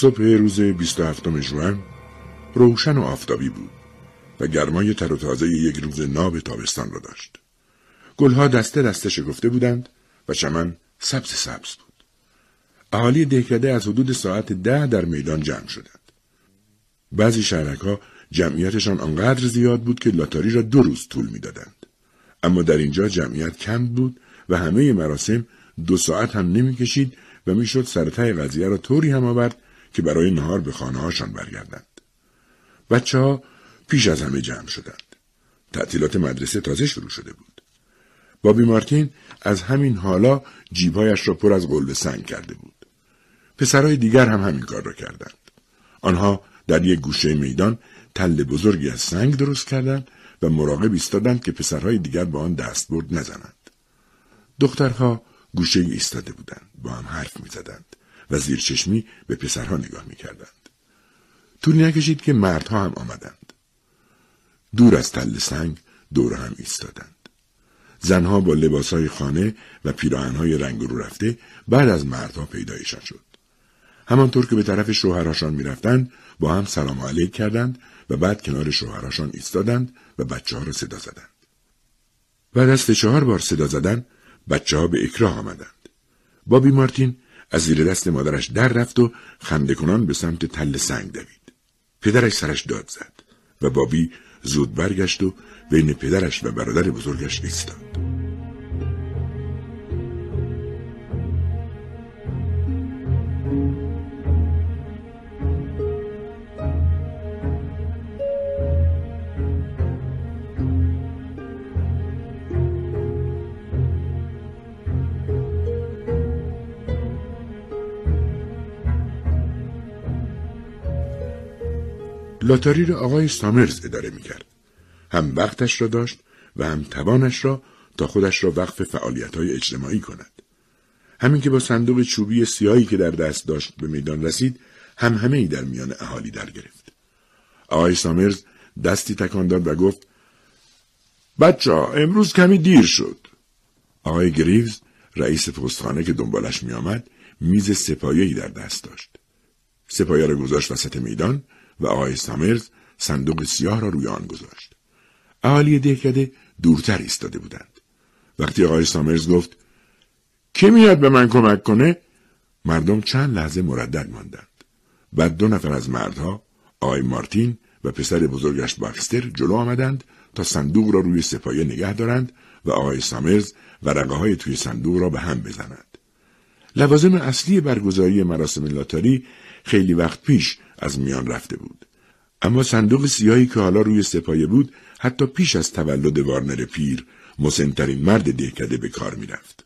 صبح روز 27 ژوئن روشن و آفتابی بود و گرمای تر و تازه یک روز ناب تابستان را داشت. گلها دسته دسته شکفته بودند و چمن سبز سبز بود. اهالی دهکده از حدود ساعت ده در میدان جمع شدند. بعضی شهرک ها جمعیتشان آنقدر زیاد بود که لاتاری را دو روز طول می‌دادند. اما در اینجا جمعیت کم بود و همه مراسم دو ساعت هم نمی‌کشید و می‌شد سرتای قضیه را طوری هم آورد که برای نهار به خانه هاشان برگردند. بچه ها پیش از همه جمع شدند. تعطیلات مدرسه تازه شروع شده بود. بابی مارتین از همین حالا جیبهایش را پر از قلب سنگ کرده بود. پسرهای دیگر هم همین کار را کردند. آنها در یک گوشه میدان تل بزرگی از سنگ درست کردند و مراقب ایستادند که پسرهای دیگر با آن دستبرد نزنند. دخترها گوشه ایستاده بودند با هم حرف می‌زدند و زیر چشمی به پسرها نگاه می‌کردند. طولی نکشید که مردها هم آمدند. دور از تل سنگ دور هم ایستادند. زنها با لباسهای خانه و پیراهنهای رنگ رو رفته بعد از مردها پیدایشان شد. همانطور که به طرف شوهراشان می‌رفتند با هم سلام علیک کردند و بعد کنار شوهراشان ایستادند و بچه ها را صدا زدند. بعد از چهار بار صدا زدن بچه ها به اکراه آمدند. بابی مارتین از زیر دست مادرش در رفت و خنده کنان به سمت تل سنگ دوید. پدرش سرش داد زد و بابی زود برگشت و بین پدرش و برادر بزرگش ایستاد. لاتاری را آقای سامرز اداره می کرد. هم وقتش را داشت و هم توانش را تا خودش را وقف فعالیت های اجتماعی کند. همین که با صندوق چوبی سیاهی که در دست داشت به میدان رسید هم همه ای در میان اهالی در گرفت. آقای سامرز دستی تکان داد و گفت بچه امروز کمی دیر شد. آقای گریوز رئیس پستخانه که دنبالش می آمد میز سپایهی در دست داشت. سپایه را گذاشت وسط میدان و آقای سامرز صندوق سیاه را روی آن گذاشت. اهالی دهکده دورتر ایستاده بودند. وقتی آقای سامرز گفت کی میاد به من کمک کنه؟ مردم چند لحظه مردد ماندند. بعد دو نفر از مردها آقای مارتین و پسر بزرگش باکستر جلو آمدند تا صندوق را روی سپایه نگه دارند و آقای سامرز ورقه های توی صندوق را به هم بزنند. لوازم اصلی برگزاری مراسم لاتاری خیلی وقت پیش از میان رفته بود. اما صندوق سیاهی که حالا روی سپایه بود حتی پیش از تولد وارنر پیر مسنترین مرد دهکده به کار می‌رفت.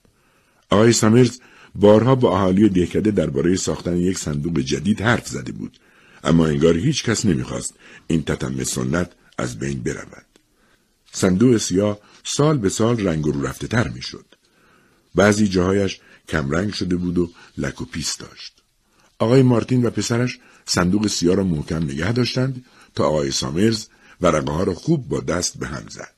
آقای سامرز بارها با اهالی دهکده درباره ساختن یک صندوق جدید حرف زده بود اما انگار هیچ کس نمی‌خواست این تتم سنت از بین برود. صندوق سیاه سال به سال رنگ رو رفته تر می‌شد. بعضی جاهایش کمرنگ شده بود و لک و پیس داشت. آقای مارتین و پسرش صندوق سیاه را محکم نگه داشتند تا آقای سامرز ورقه ها را خوب با دست به هم زد.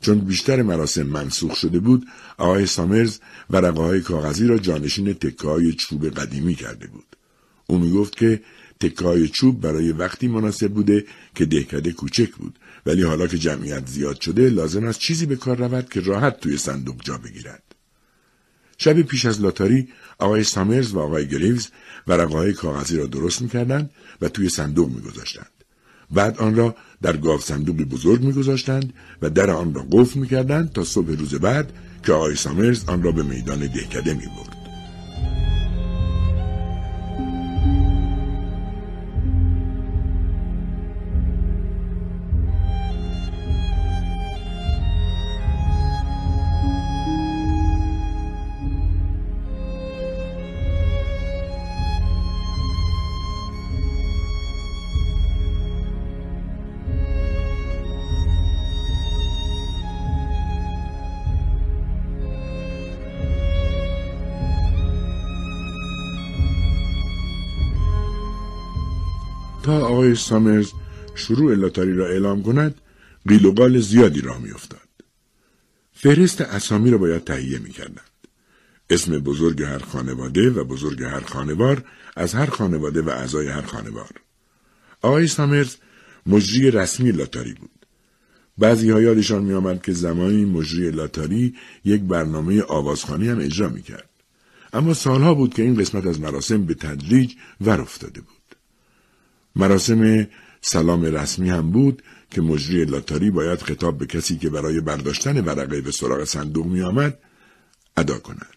چون بیشتر مراسم منسوخ شده بود، آقای سامرز ورقه های کاغذی را جانشین تکه های چوب قدیمی کرده بود. او می گفت که تکه های چوب برای وقتی مناسب بوده که دهکده کوچک بود ولی حالا که جمعیت زیاد شده لازم است چیزی به کار رود که راحت توی صندوق جا بگیرد. شب پیش از لاتاری آقای سامرز و آقای گریوز ورقه های کاغذی را درست می‌کردند و توی صندوق میگذاشتند. بعد آن را در گاو صندوق بزرگ میگذاشتند و در آن را قفل می‌کردند تا صبح روز بعد که آقای سامرز آن را به میدان دهکده می‌برد. آقای سامرز شروع لاتاری را اعلام کند قیل زیادی راه میافتاد فهرست اسامی را باید تهیه می‌کردند اسم بزرگ هر خانواده و بزرگ هر خانوار از هر خانواده و اعضای هر خانوار. آقای سامرز مجری رسمی لاتاری بود. بعضی ها یادشان می آمد که زمانی مجری لاتاری یک برنامه آوازخانی هم اجرا می کرد. اما سالها بود که این قسمت از مراسم به تدریج ور افتاده بود. مراسم سلام رسمی هم بود که مجری لاتاری باید خطاب به کسی که برای برداشتن ورقه به سراغ صندوق می آمد ادا کند.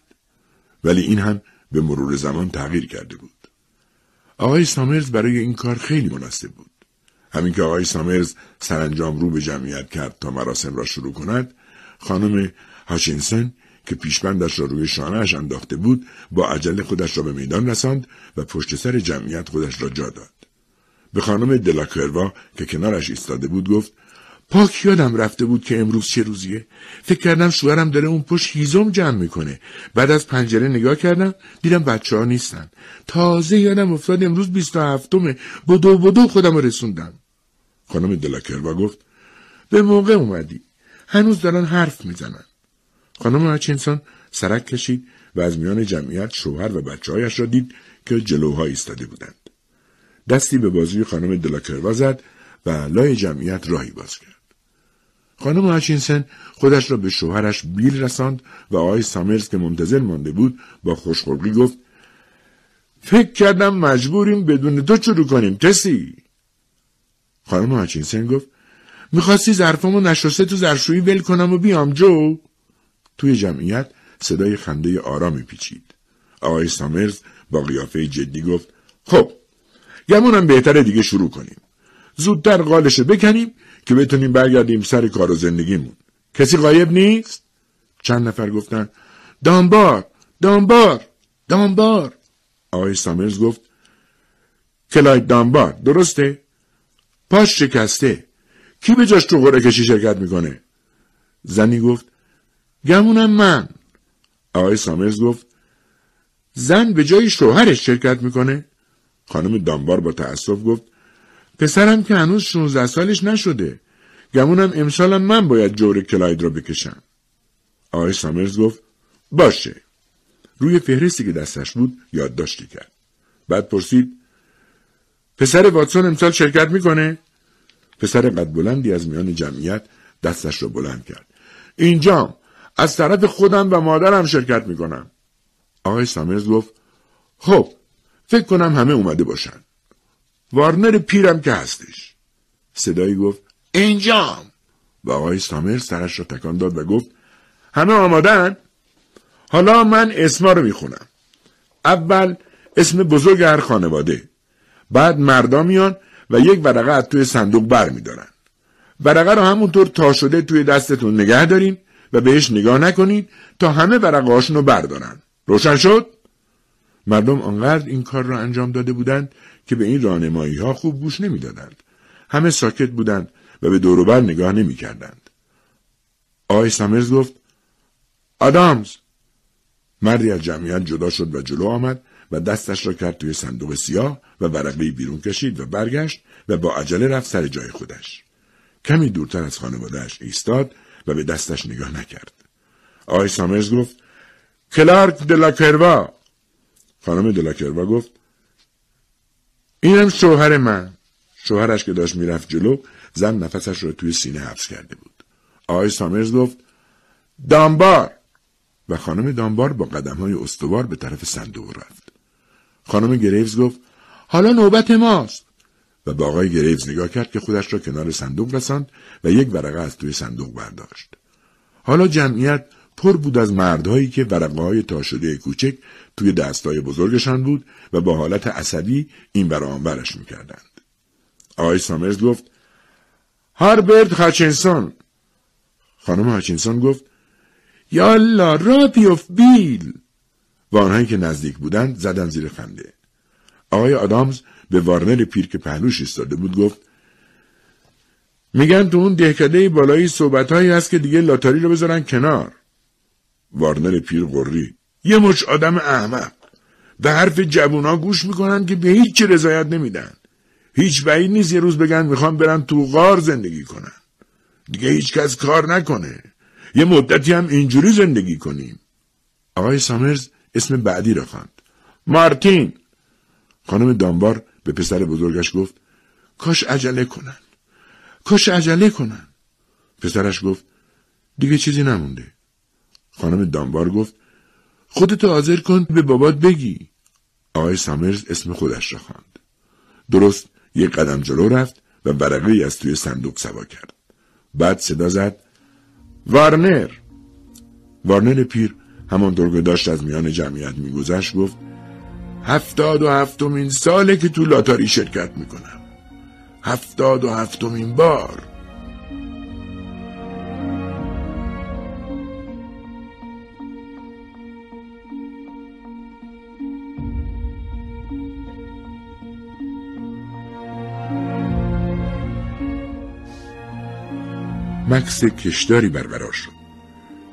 ولی این هم به مرور زمان تغییر کرده بود. آقای سامرز برای این کار خیلی مناسب بود. همین که آقای سامرز سرانجام رو به جمعیت کرد تا مراسم را شروع کند، خانم هاشینسن که پیشبندش را روی شانهاش انداخته بود با عجله خودش را به میدان رساند و پشت سر جمعیت خودش را جا داد. به خانم دلاکروا که کنارش ایستاده بود گفت پاک یادم رفته بود که امروز چه روزیه؟ فکر کردم شوهرم داره اون پشت هیزم جمع می‌کنه. بعد از پنجره نگاه کردم دیدم بچه ها نیستن. تازه یادم افتاد امروز بیست و هفتمه. بدو بدو خودم رسوندم. خانم دلاکروا گفت به موقع اومدی. هنوز دارن حرف می‌زنن. خانم هچینسون سرک کشید و از میان جمعیت شوهر و بچه هایش را دید که جلوها ایستاده بودند دستی به بازوی خانم دلاکروا زد و لای جمعیت راهی باز کرد. خانم هاچینسن خودش را به شوهرش بیل رساند و آقای سامرز که منتظر مانده بود با خوشخلقی گفت فکر کردم مجبوریم بدون تو شروع کنیم تسی خانم هاچینسن گفت می‌خواستی ظرفمو نشسته تو زرشویی ول کنم و بیام جو. توی جمعیت صدای خنده آرامی پیچید. آقای سامرز با قیافه جدی گفت خب گمونم بهتره دیگه شروع کنیم. زودتر قالشو بکنیم که بتونیم برگردیم سر کار و زندگیمون. کسی قایب نیست؟ چند نفر گفتن دامبار دامبار دامبار. آقای سامرز گفت کلاید دامبار درسته؟ پاش شکسته. کی به جاش تو قره کشی شرکت می‌کنه؟ زنی گفت گمونم من. آقای سامرز گفت زن به جای شوهرش شرکت می‌کنه؟ خانم دامبار با تأسف گفت پسرم که هنوز 16 سالش نشده. گمونم امسالم من باید جور کلاید را بکشم. آقای سامرز گفت باشه. روی فهرستی که دستش بود یادداشتی کرد. بعد پرسید پسر واتسون امسال شرکت می‌کنه؟ پسر قد بلندی از میان جمعیت دستش را بلند کرد. اینجام از طرف خودم و مادرم شرکت می‌کنم. آقای سامرز گفت خب فکر کنم همه اومده باشن. وارنر پیرم که هستش. صدایی گفت اینجام. و آقای سامر سرش را تکان داد و گفت همه آمادن؟ حالا من اسما رو می‌خونم. اول اسم بزرگ هر خانواده. بعد مردا میان و یک ورقه از توی صندوق بر میدارن. ورقه رو همونطور تا شده توی دستتون نگه دارین و بهش نگاه نکنید تا همه ورقه رو بردارن. روشن شد؟ مردم آنقدر این کار را انجام داده بودند که به این رانمایی ها خوب گوش نمی‌دادند. همه ساکت بودند و به دوروبر نگاه نمی کردند. آقای سامرز گفت آدامز مردی از جمعیت جدا شد و جلو آمد و دستش را کرد توی صندوق سیاه و ورقه بیرون کشید و برگشت و با عجله رفت سر جای خودش. کمی دورتر از خانوادهش ایستاد و به دستش نگاه نکرد. آقای سامرز گفت کلارک دلاکروا خانم دلاکروا گفت اینم شوهر من. شوهرش که داشت می‌رفت جلو زن نفسش را توی سینه حبس کرده بود. آقای سامرز گفت دامبار! و خانم دامبار با قدم های استوار به طرف صندوق رفت. خانم گریوز گفت حالا نوبت ماست! و با آقای گریوز نگاه کرد که خودش را کنار صندوق رساند و یک ورقه از توی صندوق برداشت. حالا جمعیت پر بود از مردهایی که ورقه های تا شده کوچک توی دستای بزرگشان بود و با حالت عصبی این برش می‌کردند. آقای سامرز گفت هاربرت هاچینسون خانم هاچینسون گفت یالا راه بیفت بیل. و آنهایی که نزدیک بودند زدن زیر خنده. آقای آدامز به وارنر پیر که پهلوش ایستاده بود گفت میگن تو اون دهکده بالایی صحبتهایی هست که دیگه لاتاری رو بذارن کنار. وارنر پیر غرید یه مشت آدم احمق. به حرف جوونا گوش می‌کنن که به هیچ رضایت نمیدن. هیچ بعید نیست یه روز بگن می‌خوام برن تو غار زندگی کنن. دیگه هیچ کس کار نکنه. یه مدتی هم اینجوری زندگی کنیم. آقای سامرز اسم بعدی را خواند. مارتین. خانم دانبار به پسر بزرگش گفت کاش عجله کنن. کاش عجله کنن. پسرش گفت دیگه چیزی نمونده. خانم دانبار گفت خودتو حاضر کن به بابات بگی. آقای سامرز اسم خودش را خواند. درست یک قدم جلو رفت و ورقه از توی صندوق سوا کرد. بعد صدا زد وارنر! وارنر پیر همانطور که داشت از میان جمعیت میگذشت گفت هفتاد و هفتمین ساله که تو لاتاری شرکت می‌کنم. هفتاد و هفتمین بار. مکس کشداری برقرار شد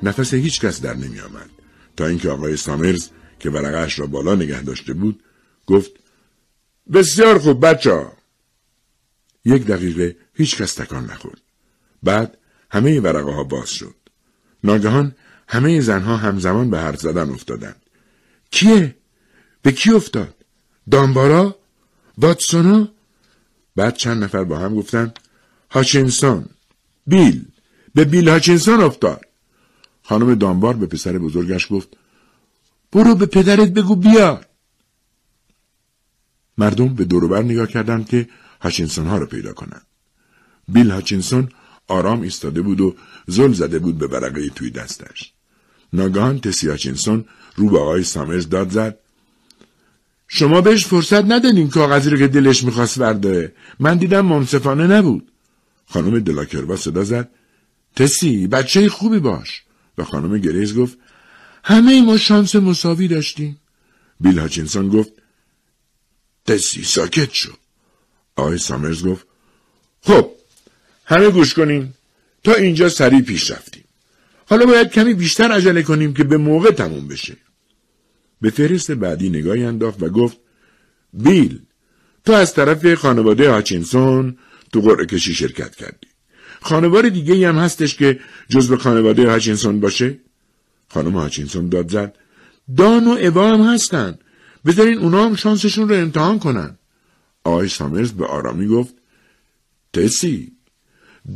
نفس هیچ کس در نمی آمد تا اینکه آقای سامرز که ورقش را بالا نگه داشته بود گفت بسیار خوب بچه ها. یک دقیقه هیچ کس تکان نخورد. بعد همه ورقه ها باز شد. ناگهان همه زنها همزمان به حرف زدن افتادند. کیه؟ به کی افتاد؟ دامبارا؟ واتسونا؟ بعد چند نفر با هم گفتن هاچینسون بیل به بیل هاچینسون افتاد. خانم دانبار به پسر بزرگش گفت برو به پدرت بگو بیار. مردم به دوروبر نگاه کردند که هاچینسون ها رو پیدا کنند. بیل هاچینسون آرام ایستاده بود و زل زده بود به ورقه توی دستش. ناگهان تسی هاچینسون رو به آقای سامرز داد زد. شما بهش فرصت ندادین کاغذی رو که دلش می‌خواست برداره من دیدم منصفانه نبود. خانم دلاکربا صدا زد. تسی بچه خوبی باش. و خانم گریز گفت همه ما شانس مساوی داشتیم. بیل هاچینسون گفت تسی ساکت شو. آقای سامرز گفت خب همه گوش کنیم تا اینجا سریع پیش رفتیم. حالا باید کمی بیشتر عجله کنیم که به موقع تموم بشه. به فهرست بعدی نگاهی انداخت و گفت بیل تو از طرف خانواده هاچینسون تو قرعه کشی شرکت کردی. خانواده دیگه هم هستش که جزو خانواده هاچینسون باشه؟ خانم هاچینسون داد زد. دان و اوا هم هستن. بذارین اونا هم شانسشون رو امتحان کنن. آقای سامرز به آرامی گفت تسی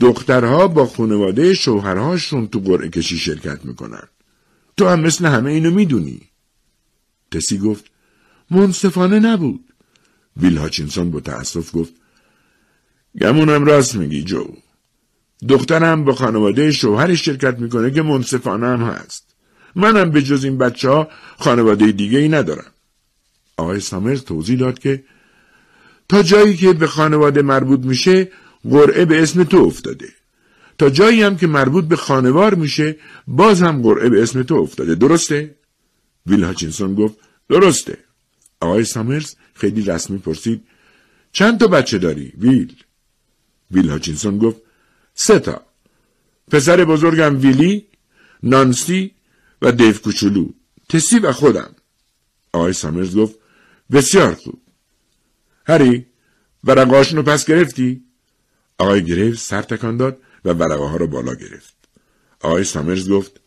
دخترها با خانواده شوهرهاشون تو قرعه کشی شرکت می‌کنن. تو هم مثل همه اینو می‌دونی. تسی گفت منصفانه نبود. بیل هاچینسون با تأسف گفت گمونم راست میگی جو. دخترم با خانواده شوهرش شرکت می‌کنه که منصفانه هم هست. منم به جز این بچه ها خانواده دیگه ای ندارم. آقای سامرز توضیح داد که تا جایی که به خانواده مربوط میشه قرعه به اسم تو افتاده. تا جایی هم که مربوط به خانوار میشه باز هم قرعه به اسم تو افتاده. درسته؟ ویل هاچینسون گفت درسته. آقای سامرز خیلی رسمی پرسید چند تا بچه داری؟ ویل؟ ویل هاچینسون گفت سه تا. پسر بزرگم ویلی نانسی و دیو کوچولو. تسی و خودم. آقای سامرز گفت بسیار خوب. هری ورقهاشون رو پس گرفتی؟ آقای گریو سر تکان داد و ورقه ها رو بالا گرفت. آقای سامرز گفت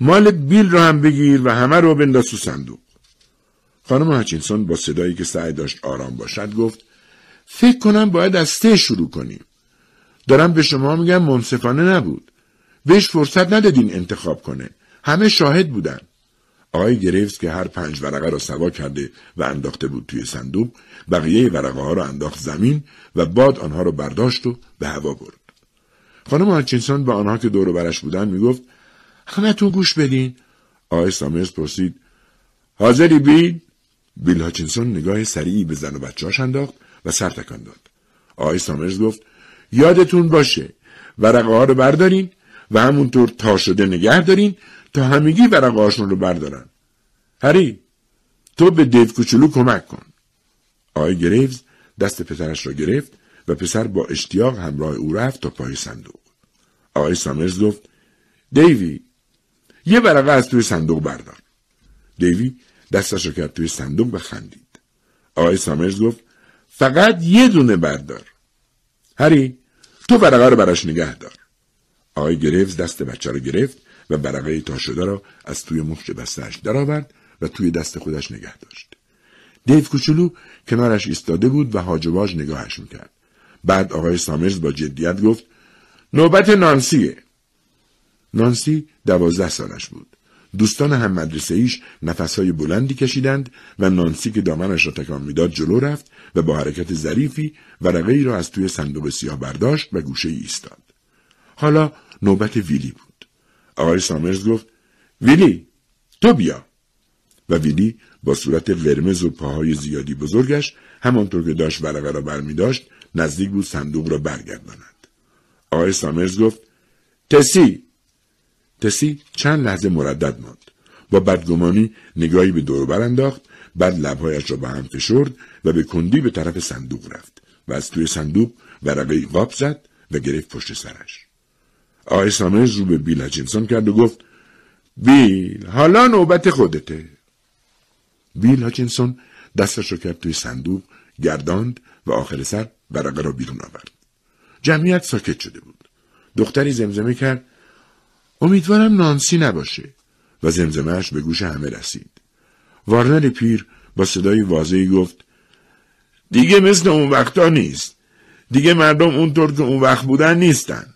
مال بیل رو هم بگیر و همه رو بنداز تو صندوق. خانم هچینسون با صدایی که سعی داشت آرام باشد گفت فکر کنم باید از سه شروع کنیم. دارم به شما میگم منصفانه نبود. بهش فرصت ندادین انتخاب کنه. همه شاهد بودن. آقای گریفز که هر پنج ورقه را سوا کرده و انداخته بود توی صندوق بقیه ورقه ها را انداخت زمین و باد آنها را برداشت و به هوا برد. خانم هاچینسون به آنها که دور برش بودن می‌گفت همتون گوش بدین. آقای سامرز پرسید حاضری بیل بیل هاچینسون نگاه سریعی به زن و بچهاش انداخت و سر تکان داد. آقای سامرز گفت یادتون باشه. ورقه ها رو بردارین و همونطور تا شده نگه دارین تا همگی ورقه رو بردارن. هری تو به دیو کوچولو کمک کن. آقای گریوز دست پسرش را گرفت و پسر با اشتیاق همراه او رفت تا پای صندوق. آقای سامرز گفت دیوی یه ورقه از توی صندوق بردار. دیوی دستش را کرد توی صندوق و خندید. آقای سامرز گفت فقط یه دونه بردار. هری تو ورقه رو براش نگه دار آقای گریوز دست بچه رو گرفت و برقه تا شده را از توی مخش بستهاش درآورد و توی دست خودش نگه داشت. دیو کوچولو کنارش ایستاده بود و هاجواج نگاهش می‌کرد. بعد آقای سامرز با جدیت گفت نوبت نانسیه. نانسی دوازده سالش بود. دوستان هم مدرسه ایش نفسهای بلندی کشیدند و نانسی که دامنش را تکان می‌داد جلو رفت و با حرکت ظریفی ورقه ای را از توی صندوق سیاه برداشت و گوشه ای ایستاد. حالا نوبت ویلی بود. آقای سامرز گفت ویلی تو بیا. و ویلی با صورت قرمز و پاهای زیادی بزرگش همانطور که داشت ورقه را برمی داشت نزدیک بود صندوق را برگرداند. آقای سامرز گفت تسی تسی چند لحظه مردد ماند. با بدگمانی نگاهی به دور انداخت بعد لبهایش را به هم فشرد و به کندی به طرف صندوق رفت و از توی صندوق ورقه قاب زد و گرفت پشت سرش. آقای سامرز رو به بیل هچینسون کرد و گفت بیل حالا نوبت خودته. بیل هاچینسون دستش رو کرد توی صندوق گرداند و آخر سر ورقه را بیرون آورد. جمعیت ساکت شده بود. دختری زمزمه کرد امیدوارم نانسی نباشه و زمزمهش به گوش همه رسید. وارنر پیر با صدای واضحی گفت دیگه مثل اون وقتا نیست. دیگه مردم اونطور که اون وقت بودن نیستن.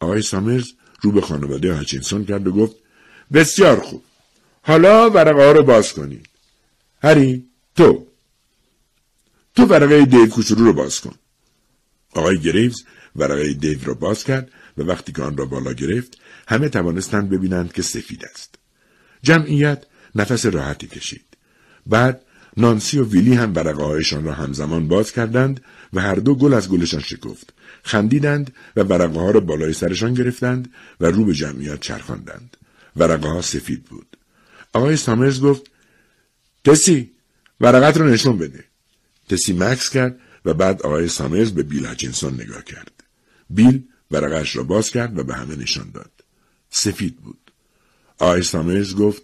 آقای سامرز رو به خانواده هاچینسون کرد و گفت بسیار خوب. حالا ورقه ها رو باز کنید. هری تو تو ورقه دیو کوچولو رو باز کن. آقای گریوز ورقه دیو را باز کرد و وقتی که آن را بالا گرفت همه توانستند ببینند که سفید است. جمعیت نفس راحتی کشید. بعد نانسی و ویلی هم ورقه هایشان را همزمان باز کردند و هر دو گل از گلشان شکفت. خندیدند و ورقه را بالای سرشان گرفتند و رو به جمعیت چرخاندند. ورقه سفید بود. آقای سامرز گفت تسی ورقت رو نشون بده. تسی مکس کرد و بعد آقای سامرز به بیل هچینسون نگاه کرد. بیل ورقش را باز کرد و به همه نشان داد. سفید بود. آقای سامرز گفت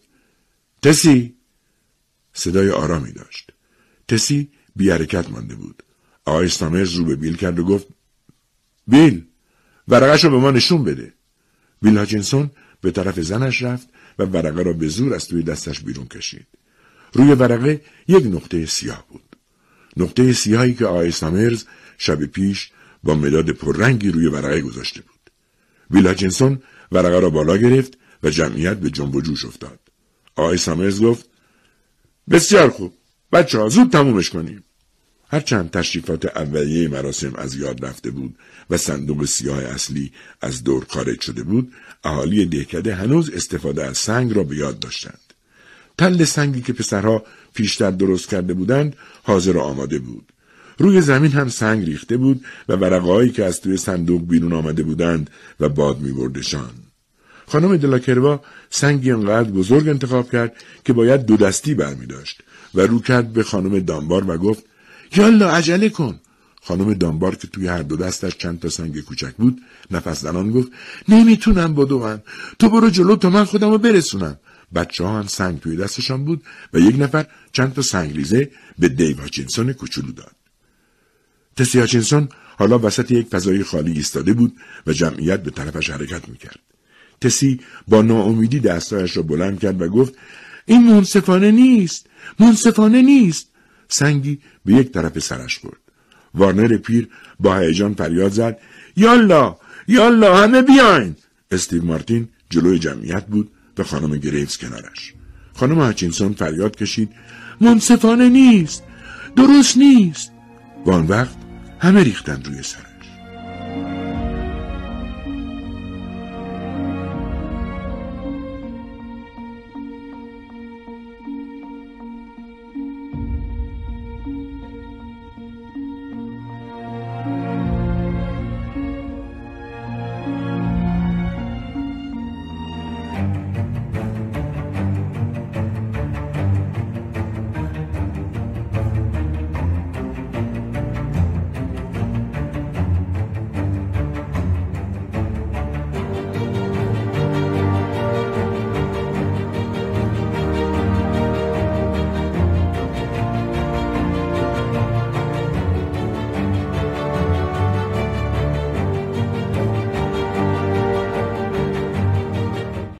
تسی صدای آرامی داشت. تسی بی حرکت مانده بود. آقای سامرز رو به بیل کرد و گفت بیل ورقش رو به ما نشون بده. بیل هاچینسون به طرف زنش رفت و ورقه را به زور از توی دستش بیرون کشید. روی ورقه یک نقطه سیاه بود. نقطه سیاهی که آقای سامرز شب پیش با مداد پررنگی روی ورقه گذاشته بود. بیل هاچینسون ورقه را بالا گرفت و جمعیت به جنب و جوش افتاد. آقای سامرز گفت بسیار خوب. بچه ها زود تمومش کنیم. هرچند تشریفات اولیه مراسم از یاد رفته بود و صندوق سیاه اصلی از دور خارج شده بود، اهالی دهکده هنوز استفاده از سنگ را به یاد داشتند. تل سنگی که پسرها پیشتر درست کرده بودند حاضر و آماده بود. روی زمین هم سنگ ریخته بود و ورقههایی که از توی صندوق بیرون آمده بودند و باد می بردشان. خانم دلاکروا سنگی انقدر بزرگ انتخاب کرد که باید دو دستی برمی داشت و رو کرد به خانم دانبار و گفت یالا عجله کن. خانم دانبار که توی هر دو دستش چند تا سنگ کوچک بود نفس زنان گفت نمی‌تونم بدوم تو برو جلو تا من خودم رو برسونم. بچه ها هم سنگ توی دستشان بود و یک نفر چند تا سنگ ریزه به دیو هاچینسون کوچولو داد. تسی هاچینسون حالا وسط یک فضای خالی ایستاده بود و جمعیت به طرفش حرکت می‌کرد. تسی با ناامیدی دستایش را بلند کرد و گفت این منصفانه نیست منصفانه نیست. سنگی به یک طرف سرش برد. وارنر پیر با هیجان فریاد زد یالا یالا همه بیاین. استیو مارتین جلوی جمعیت بود و خانم گریوز کنارش. خانم هچینسون فریاد کشید منصفانه نیست درست نیست. و وقت همه ریختند روی سرش.